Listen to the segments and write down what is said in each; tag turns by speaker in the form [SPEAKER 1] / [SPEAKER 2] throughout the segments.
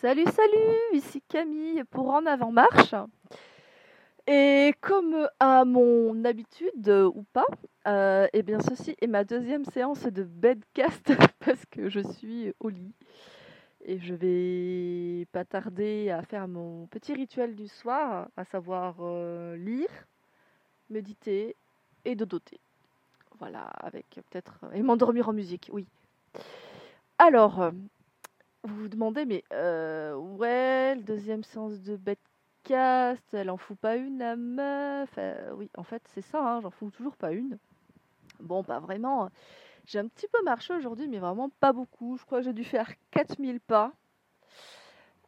[SPEAKER 1] Salut, salut, ici Camille pour En Avant Marche. Et comme à mon habitude ou pas, euh, eh bien ceci est ma deuxième séance de bedcast parce que je suis au lit et je vais pas tarder à faire mon petit rituel du soir, à savoir euh, lire, méditer et dodoter. Voilà, avec peut-être et m'endormir en musique, oui. Alors, vous vous demandez, mais euh, ouais, deuxième séance de bedcast, elle en fout pas une, la meuf Euh, Oui, en fait, c'est ça, hein, j'en fous toujours pas une. Bon, pas vraiment. J'ai un petit peu marché aujourd'hui, mais vraiment pas beaucoup. Je crois que j'ai dû faire 4000 pas.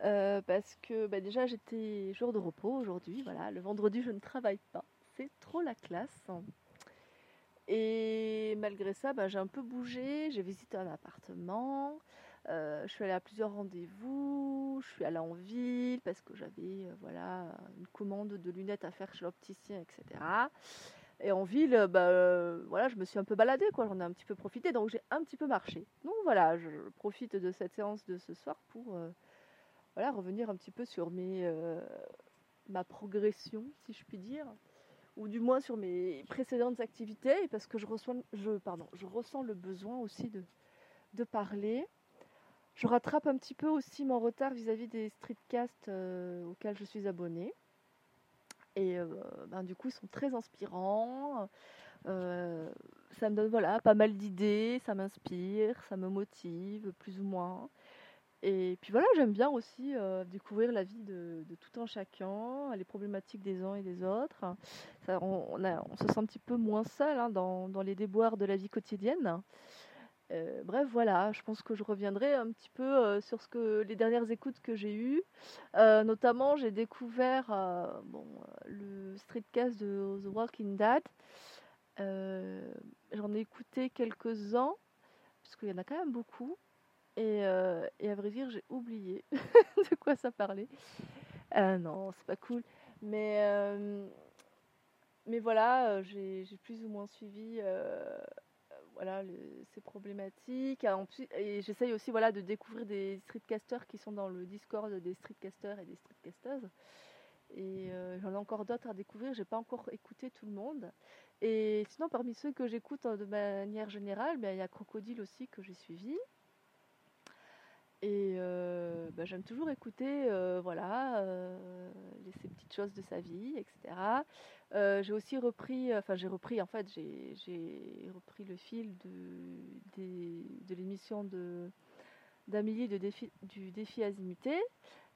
[SPEAKER 1] Euh, parce que bah, déjà, j'étais jour de repos aujourd'hui. Voilà, le vendredi, je ne travaille pas. C'est trop la classe. Et malgré ça, bah, j'ai un peu bougé. J'ai visité un appartement. Euh, je suis allée à plusieurs rendez-vous, je suis allée en ville parce que j'avais euh, voilà, une commande de lunettes à faire chez l'opticien, etc. Et en ville, euh, bah, voilà, je me suis un peu baladée, quoi. j'en ai un petit peu profité, donc j'ai un petit peu marché. Donc voilà, je profite de cette séance de ce soir pour voilà, revenir un petit peu sur mes, ma progression, si je puis dire, ou du moins sur mes précédentes activités, parce que je, reçois, je, pardon, je ressens le besoin aussi de, de parler. Je rattrape un petit peu aussi mon retard vis-à-vis des streetcasts euh, auxquels je suis abonnée. Et euh, ben, du coup, ils sont très inspirants. Euh, ça me donne voilà, pas mal d'idées, ça m'inspire, ça me motive, plus ou moins. Et puis voilà, j'aime bien aussi découvrir la vie de, tout un chacun, les problématiques des uns et des autres. On, se sent un petit peu moins seul hein, dans les déboires de la vie quotidienne. Euh, bref, voilà, je pense que je reviendrai un petit peu euh, sur ce que les dernières écoutes que j'ai eues. Euh, notamment, j'ai découvert bon, le streetcast de The Walking Dead. J'en ai écouté quelques-uns, parce qu'il y en a quand même beaucoup. Et, et à vrai dire, j'ai oublié de quoi ça parlait. Non, c'est pas cool. Mais, mais voilà, j'ai plus ou moins suivi voilà, le- ces problématiques. Ah, Et j'essaye aussi voilà, de découvrir des streetcasters qui sont dans le Discord des streetcasters et des streetcasteuses. Et euh, j'en ai encore d'autres à découvrir, j'ai pas encore écouté tout le monde. Et sinon, parmi ceux que j'écoute euh, de manière générale, ben, il y a Crocodile aussi que j'ai suivi. Et euh, ben, j'aime toujours écouter euh, voilà, euh, ces petites choses de sa vie, etc. J'ai aussi repris, enfin j'ai repris, en fait, j'ai repris le fil de, de l'émission de d'Amélie défi, du défi Azimuté.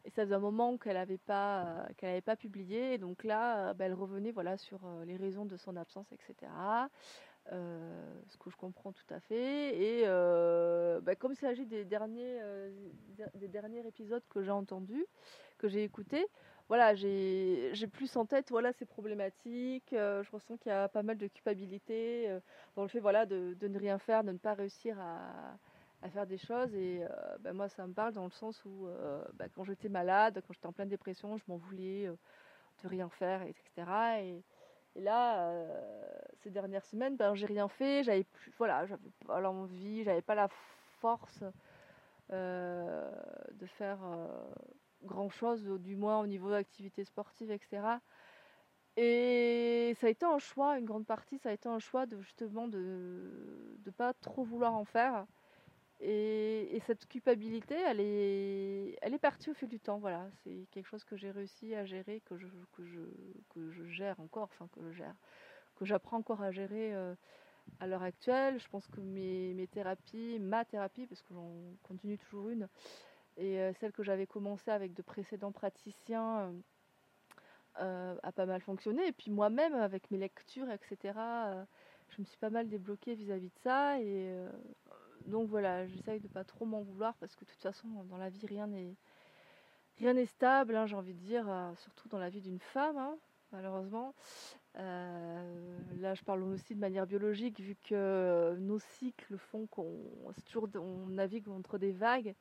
[SPEAKER 1] Et ça faisait un moment qu'elle n'avait pas, qu'elle pas publié. Et donc là, bah, elle revenait voilà, sur les raisons de son absence, etc. Euh, ce que je comprends tout à fait. Et euh, bah, comme il s'agit des derniers, euh, des derniers épisodes que j'ai entendus, que j'ai écoutés, voilà, j'ai plus en tête voilà, ces problématiques. Je ressens qu'il y a pas mal de culpabilité dans le fait voilà, de, de ne rien faire, de ne pas réussir à, à faire des choses. Et bah, moi, ça me parle dans le sens où bah, quand j'étais malade, quand j'étais en pleine dépression, je m'en voulais de rien faire, etc. Et, et là, euh, ces dernières semaines, ben, j'ai rien fait. J'avais plus, voilà, j'avais pas l'envie, j'avais pas la force euh, de faire euh, grand chose, du moins au niveau d'activité sportive, etc. Et ça a été un choix, une grande partie, ça a été un choix de justement de ne pas trop vouloir en faire. Et, et cette culpabilité, elle est, elle est partie au fil du temps. Voilà, c'est quelque chose que j'ai réussi à gérer, que je, que je, gère encore, enfin que je gère, que j'apprends encore à gérer euh, à l'heure actuelle. Je pense que mes, mes thérapies, ma thérapie, parce que j'en continue toujours une, et euh, celle que j'avais commencé avec de précédents praticiens, euh, a pas mal fonctionné. Et puis moi-même, avec mes lectures, etc., je me suis pas mal débloquée vis-à-vis de ça. Et donc voilà, j'essaye de pas trop m'en vouloir parce que de toute façon, dans la vie, rien n'est rien n'est stable, hein, j'ai envie de dire, euh, surtout dans la vie d'une femme, hein, malheureusement. Euh, là, je parle aussi de manière biologique, vu que nos cycles font qu'on navigue entre des vagues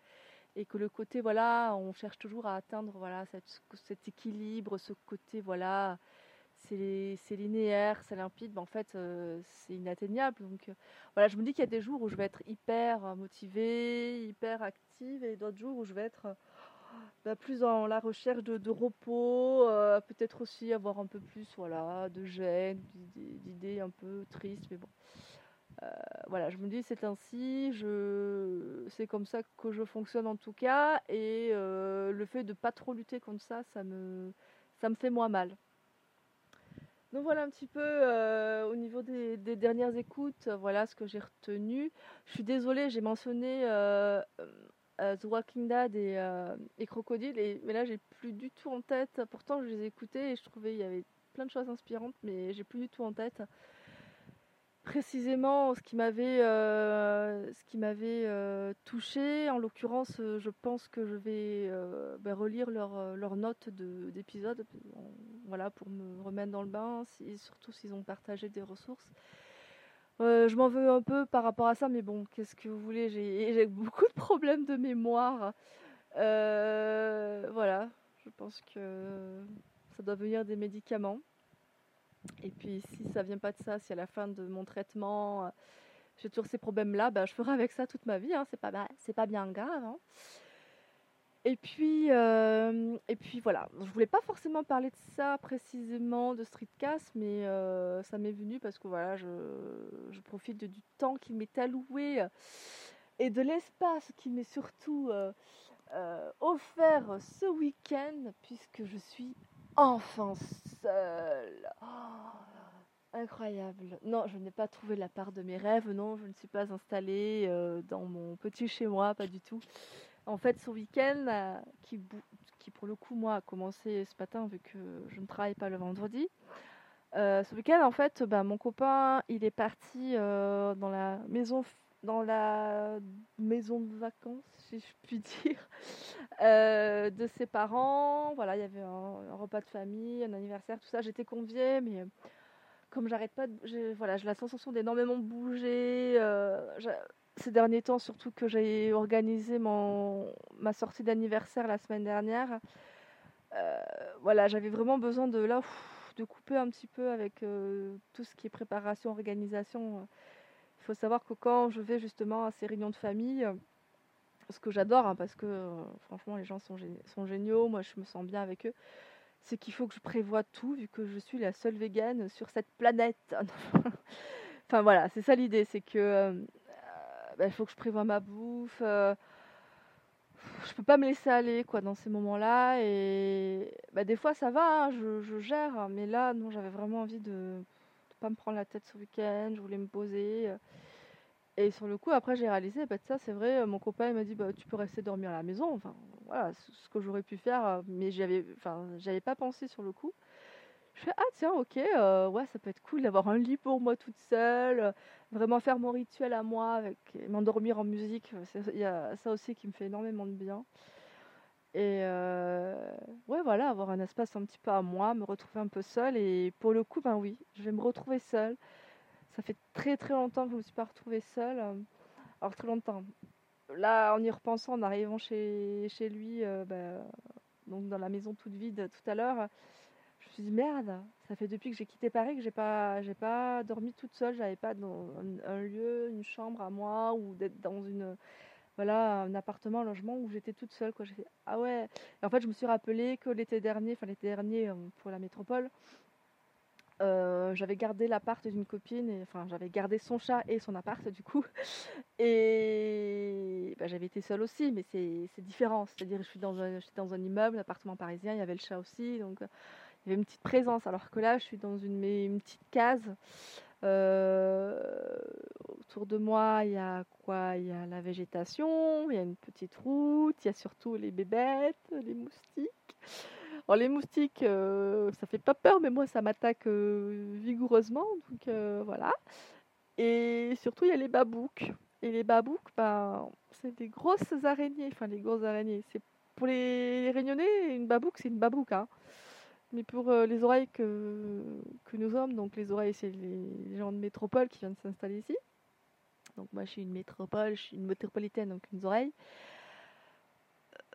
[SPEAKER 1] et que le côté, voilà, on cherche toujours à atteindre voilà, cet équilibre, ce côté, voilà, c'est linéaire, c'est limpide, mais en fait, euh, c'est inatteignable. Donc euh, voilà, je me dis qu'il y a des jours où je vais être hyper euh, motivée, hyper active, et d'autres jours où je vais être bah, plus dans la recherche de, repos, peut-être aussi avoir un peu plus voilà, de gêne, d'idées un peu tristes, mais bon. Voilà, je me dis c'est ainsi, c'est comme ça que je fonctionne en tout cas, et le fait de pas trop lutter contre ça, ça me, ça me fait moins mal. Donc voilà un petit peu au niveau des, dernières écoutes, voilà ce que j'ai retenu. Je suis désolée, j'ai mentionné euh, The Walking Dead et, euh, Crocodile, mais là j'ai plus du tout en tête. Pourtant je les ai écoutés et je trouvais il y avait plein de choses inspirantes, mais j'ai plus du tout en tête précisément ce qui m'avait euh, ce qui m'avait touché. En l'occurrence, je pense que je vais ben, relire leurs leur notes d'épisode, voilà, pour me remettre dans le bain, surtout s'ils ont partagé des ressources. Euh, je m'en veux un peu par rapport à ça, mais bon, qu'est-ce que vous voulez? J'ai beaucoup de problèmes de mémoire. Euh, voilà, je pense que ça doit venir des médicaments. Et puis si ça vient pas de ça, si à la fin de mon traitement j'ai toujours ces problèmes-là, ben, je ferai avec ça toute ma vie. Hein, c'est pas, pas bien grave. Hein. Et puis, euh, et puis voilà, je voulais pas forcément parler de ça précisément, de Streetcast, mais euh, ça m'est venu parce que voilà, je, profite du temps qui m'est alloué et de l'espace qui m'est surtout euh, offert ce week-end, puisque je suis enfin seule. Oh, incroyable. Non, je n'ai pas trouvé la part de mes rêves, non, je ne suis pas installée dans mon petit chez moi, pas du tout. En fait, ce week-end, euh, qui, pour le coup, moi, a commencé ce matin vu que je ne travaille pas le vendredi. Euh, ce week-end, en fait, bah, mon copain, il est parti euh, dans la maison dans la maison de vacances, si je puis dire, de ses parents. Voilà, il y avait un, repas de famille, un anniversaire, tout ça. J'étais conviée, mais comme j'arrête pas, de, voilà, j'ai la sensation d'énormément bouger ces derniers temps, surtout que j'ai organisé mon, ma sortie d'anniversaire la semaine dernière, euh, voilà, j'avais vraiment besoin de là de couper un petit peu avec euh, tout ce qui est préparation, organisation. Il faut savoir que quand je vais justement à ces réunions de famille, ce que j'adore, hein, parce que euh, franchement les gens sont, sont géniaux, moi je me sens bien avec eux, c'est qu'il faut que je prévoie tout, vu que je suis la seule végane sur cette planète. enfin voilà, c'est ça l'idée, c'est que bah, il faut que je prévoie ma bouffe. Euh, je peux pas me laisser aller quoi dans ces moments-là. Et bah, des fois ça va, hein, je, gère. Mais là, non, j'avais vraiment envie de pas me prendre la tête ce week-end. Je voulais me poser. Et sur le coup, après, j'ai réalisé, bah, ça, c'est vrai, mon copain m'a dit, bah, tu peux rester dormir à la maison. Enfin, voilà, ce que j'aurais pu faire, mais j'avais, enfin, j'avais pas pensé sur le coup. Je fais, ah tiens, ok, euh, ouais, ça peut être cool d'avoir un lit pour moi toute seule, vraiment faire mon rituel à moi, m'endormir en musique. Il y a ça aussi qui me fait énormément de bien. Et euh, ouais, voilà, avoir un espace un petit peu à moi, me retrouver un peu seule. Et pour le coup, ben oui, je vais me retrouver seule. Ça fait très très longtemps que je ne me suis pas retrouvée seule. Alors très longtemps. Là, en y repensant, en arrivant chez, chez lui, euh, ben, donc dans la maison toute vide tout à l'heure, je me suis dit merde, ça fait depuis que j'ai quitté Paris que j'ai pas j'ai pas dormi toute seule, j'avais pas un, lieu, une chambre à moi ou d'être dans une voilà, un appartement, un logement où j'étais toute seule quoi. J'ai ah ouais. Et en fait, je me suis rappelé que l'été dernier, enfin l'été dernier euh, pour la métropole, euh, j'avais gardé l'appart d'une copine, et, enfin j'avais gardé son chat et son appart du coup. Et bah, j'avais été seule aussi, mais c'est différent. C'est-à-dire je suis dans un, dans un immeuble, un appartement parisien, il y avait le chat aussi, donc il y avait une petite présence. Alors que là, je suis dans une, une petite case. Euh, autour de moi, il y a quoi? Il y a la végétation, il y a une petite route, il y a surtout les bébêtes, les moustiques. Alors les moustiques, euh, ça fait pas peur, mais moi ça m'attaque euh, vigoureusement, donc voilà. Et surtout il y a les babouks. Et les babouks, ben, c'est des grosses araignées, enfin les grosses araignées. C'est pour les réunionnais, une babouk, c'est une babouka. Hein. Mais pour euh, les oreilles que, que nous sommes, donc les oreilles, c'est les gens de métropole qui viennent s'installer ici. Donc moi, je suis une métropole, je suis une métropolitaine, donc une oreille.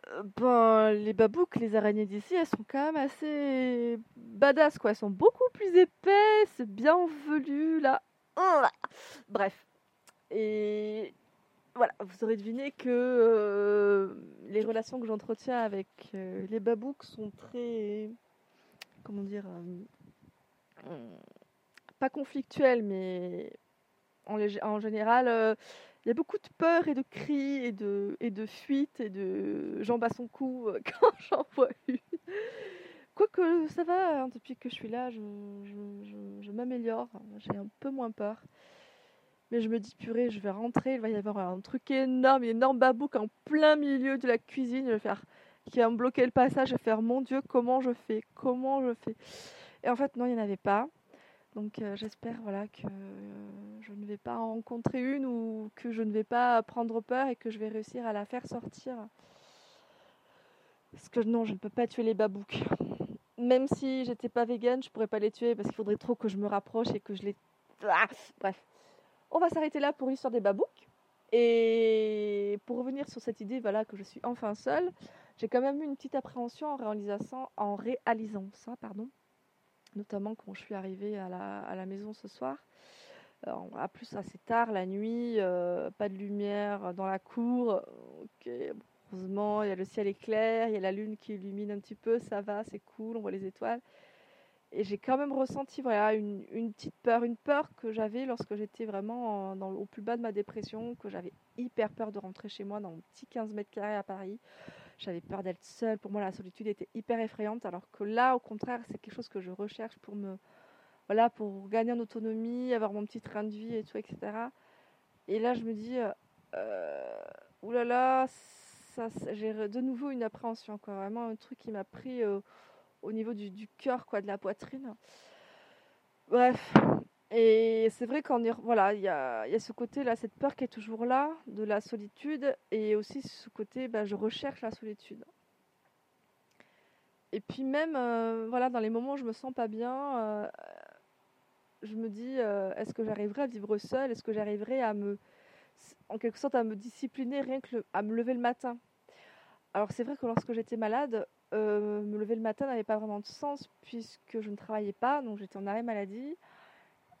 [SPEAKER 1] Euh, ben, les babouks, les araignées d'ici, elles sont quand même assez badass, quoi. Elles sont beaucoup plus épaisses, bien velues, là. Bref. Et voilà, vous aurez deviné que euh, les relations que j'entretiens avec les babouks sont très. Comment dire Pas conflictuelles, mais en, général, il y a beaucoup de peur et de cris et de, et et de jambes à son cou quand j'en vois une. Quoique ça va, hein, depuis que je suis là, je, m'améliore. J'ai un peu moins peur. Mais je me dis, purée, je vais rentrer, il va y avoir un truc énorme, énorme babouk en plein milieu de la cuisine. Je vais faire, qui va me bloquer le passage. Vais faire, mon Dieu, comment je fais Comment je fais Et en fait, non, il n'y en avait pas. Donc euh, j'espère voilà, que euh, je ne vais pas en rencontrer une ou que je ne vais pas prendre peur et que je vais réussir à la faire sortir. Parce que non, je ne peux pas tuer les babouks même si j'étais pas végane, je pourrais pas les tuer parce qu'il faudrait trop que je me rapproche et que je les. Ah, bref. On va s'arrêter là pour l'histoire des babouks. Et pour revenir sur cette idée, voilà, que je suis enfin seule, j'ai quand même eu une petite appréhension en réalisant, en réalisant ça, pardon. Notamment quand je suis arrivée à la, maison ce soir. Alors, à plus assez tard, la nuit, euh, pas de lumière dans la cour. Heureusement, il y a le ciel est clair, il y a la lune qui illumine un petit peu, ça va, c'est cool, on voit les étoiles. Et j'ai quand même ressenti voilà, une, petite peur, une peur que j'avais lorsque j'étais vraiment au plus bas de ma dépression, que j'avais hyper peur de rentrer chez moi dans mon petit 15 mètres carrés à Paris. J'avais peur d'être seule. Pour moi, la solitude était hyper effrayante, alors que là, au contraire, c'est quelque chose que je recherche pour me, voilà, pour gagner en autonomie, avoir mon petit train de vie et tout, etc. Et là, je me dis, euh, oulala, j'ai de nouveau une appréhension, quoi. Vraiment un truc qui m'a pris euh, au niveau du, cœur, quoi, de la poitrine. Bref. Et c'est vrai qu'en voilà, il y a, ce côté-là, cette peur qui est toujours là, de la solitude, et aussi ce côté, bah, je recherche la solitude. Et puis même, euh, voilà, dans les moments où je me sens pas bien, euh, je me dis, est-ce que j'arriverai à vivre seule? Est-ce que j'arriverai à me, en quelque sorte, à me discipliner rien que à me lever le matin? Alors c'est vrai que lorsque j'étais malade, euh, me lever le matin n'avait pas vraiment de sens puisque je ne travaillais pas, donc j'étais en arrêt maladie.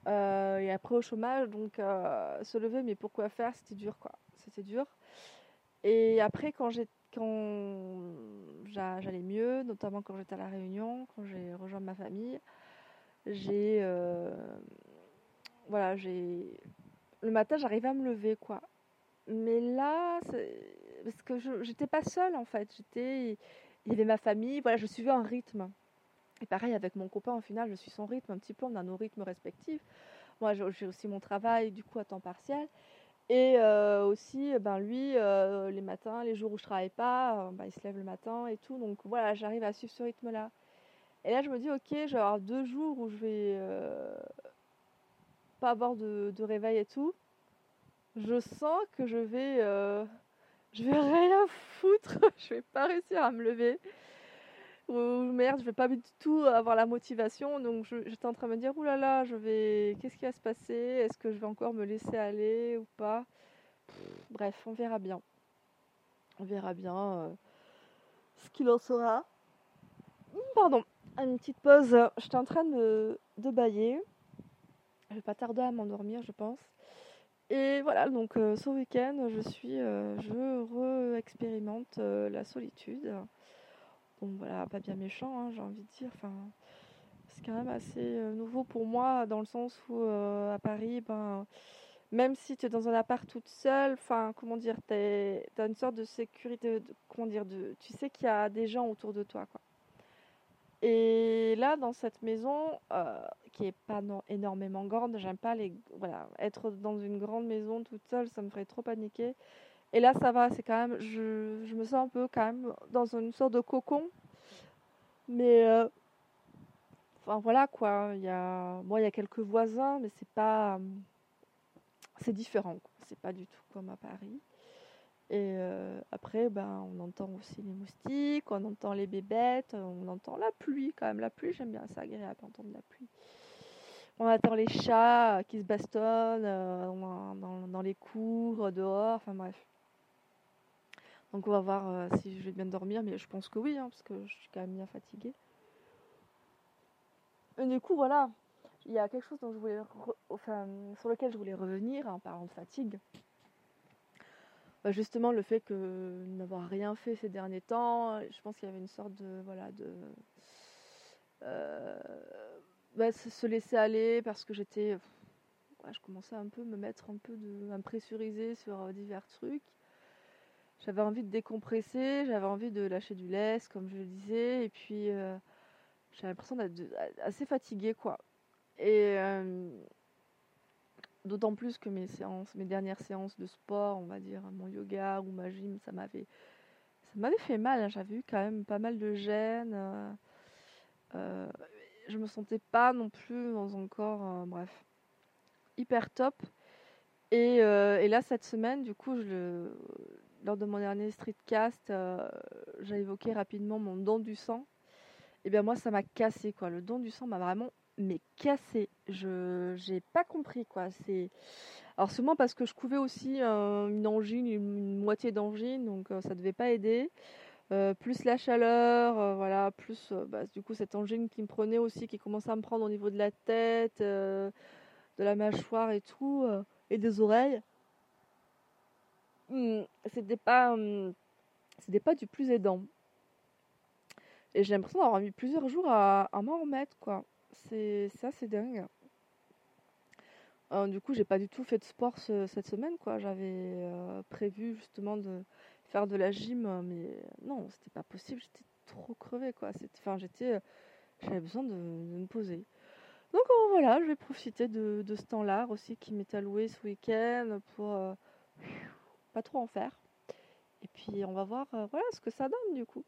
[SPEAKER 1] Euh, et après au chômage, donc euh, se lever, mais pourquoi faire? C'était dur quoi. C'était dur. Et après quand j'ai quand j'allais mieux, notamment quand j'étais à la Réunion, quand j'ai rejoint ma famille, j'ai voilà j'ai le matin j'arrivais à me lever quoi. Mais là, parce que je n'étais pas seule en fait. J'étais, il y avait ma famille, voilà, je suivais un rythme. Et pareil avec mon copain, au final, je suis son rythme un petit peu, on a nos rythmes respectifs. Moi, j'ai aussi mon travail, du coup, à temps partiel. Et euh, aussi, ben lui, euh, les matins, les jours où je travaille pas, ben, il se lève le matin et tout. Donc voilà, j'arrive à suivre ce rythme-là. Et là, je me dis, ok, je vais avoir deux jours où je vais pas avoir de, de, réveil et tout je sens que je vais, je vais rien foutre, je vais pas réussir à me lever. Ou merde, je vais pas du tout avoir la motivation. Donc j'étais en train de me dire, oulala, je vais, qu'est-ce qui va se passer? Est-ce que je vais encore me laisser aller ou pas? Bref, on verra bien. On verra bien euh, ce qu'il en sera. Pardon, une petite pause. J'étais en train de, de bailler. Je vais pas tarder à m'endormir, je pense. Et voilà, donc euh, ce week-end, je suis, euh, je re-expérimente la solitude. Donc voilà, pas bien méchant, hein, j'ai envie de dire. Enfin, c'est quand même assez nouveau pour moi, dans le sens où à Paris, ben, même si tu es dans un appart toute seule, enfin, comment dire, tu as une sorte de sécurité, comment dire, de, tu sais qu'il y a des gens autour de toi, quoi. Et là, dans cette maison, euh, qui est pas énormément grande, j'aime pas les, voilà, être dans une grande maison toute seule, ça me ferait trop paniquer. Et là, ça va, c'est quand même, je, je, me sens un peu quand même dans une sorte de cocon. Mais, euh, enfin voilà quoi, il y a, il y a quelques voisins, mais c'est pas, c'est différent, c'est pas du tout comme à Paris. Et euh, après, ben, on entend aussi les moustiques, on entend les bébêtes, on entend la pluie quand même. La pluie, j'aime bien, c'est agréable d'entendre la pluie. On entend les chats qui se bastonnent euh, dans, les cours, dehors, enfin bref. Donc on va voir euh, si je vais bien dormir, mais je pense que oui, hein, parce que je suis quand même bien fatiguée. Et du coup, voilà, il y a quelque chose dont je voulais sur lequel je voulais revenir en parlant de fatigue. bah, justement le fait que n'avoir rien fait ces derniers temps, je pense qu'il y avait une sorte de voilà de euh, bah, se laisser aller parce que j'étais je commençais un peu me mettre un peu de à me pressuriser sur euh, divers trucs. J'avais envie de décompresser, j'avais envie de lâcher du lest comme je le disais et puis euh, j'avais l'impression d'être assez fatiguée quoi. Et D'autant plus que mes séances, mes dernières séances de sport, on va dire mon yoga ou ma gym, ça m'avait, ça m'avait fait mal. Hein. J'avais eu quand même pas mal de gêne. Euh, euh, je me sentais pas non plus dans un corps, euh, bref, hyper top. Et, là cette semaine, du coup, je lors de mon dernier streetcast, j'ai évoqué rapidement mon don du sang. Et bien moi, ça m'a cassé quoi. Le don du sang m'a vraiment mais cassé. Je j'ai pas compris quoi. C'est alors sûrement parce que je couvais aussi euh, une angine, une, moitié d'angine, donc euh, ça devait pas aider. Euh, plus la chaleur, voilà, plus bah, du coup cette angine qui me prenait aussi, qui commençait à me prendre au niveau de la tête, de la mâchoire et tout, et des oreilles. Hmm, c'était pas, c'était pas du plus aidant. Et j'ai l'impression d'avoir mis plusieurs jours à, m'en remettre, quoi c'est ça, c'est dingue. du coup, j'ai pas du tout fait de sport cette semaine, quoi. J'avais euh, prévu justement de faire de la gym, mais non, c'était pas possible. J'étais trop crevée, quoi. Enfin, j'étais, j'avais besoin de, me poser. Donc euh, voilà, je vais profiter de, ce temps-là aussi qui m'est alloué ce week-end pour euh, trop en faire. Et puis on va voir voilà ce que ça donne du coup.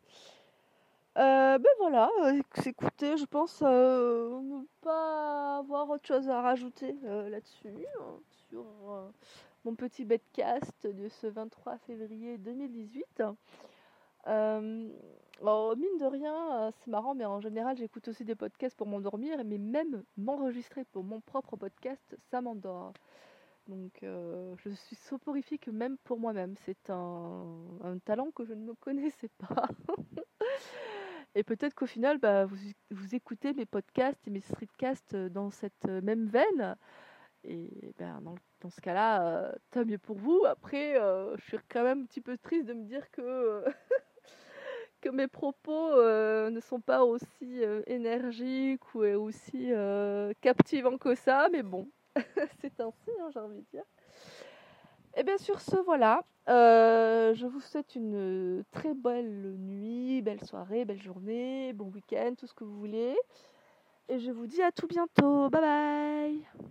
[SPEAKER 1] Euh, ben voilà, euh, écoutez, je pense euh, ne pas avoir autre chose à rajouter là-dessus, hein, sur mon petit bedcast de ce 23 février 2018. Alors, mine de rien, c'est marrant, mais en général, j'écoute aussi des podcasts pour m'endormir, mais même m'enregistrer pour mon propre podcast, ça m'endort. Donc, je suis soporifique même pour moi-même. C'est un, talent que je ne me connaissais pas. Et peut-être qu'au final, bah, vous, écoutez mes podcasts et mes streetcasts euh, dans cette euh, même veine. Et ben, dans, ce cas-là, euh, tant mieux pour vous. Après, je suis quand même un petit peu triste de me dire que mes propos ne sont pas aussi énergiques ou aussi captivants que ça. Mais bon, c'est ainsi, hein, j'ai envie de dire. Et bien sur ce, voilà. Euh, je vous souhaite une très belle nuit, belle soirée, belle journée, bon week-end, tout ce que vous voulez. Et je vous dis à tout bientôt. Bye bye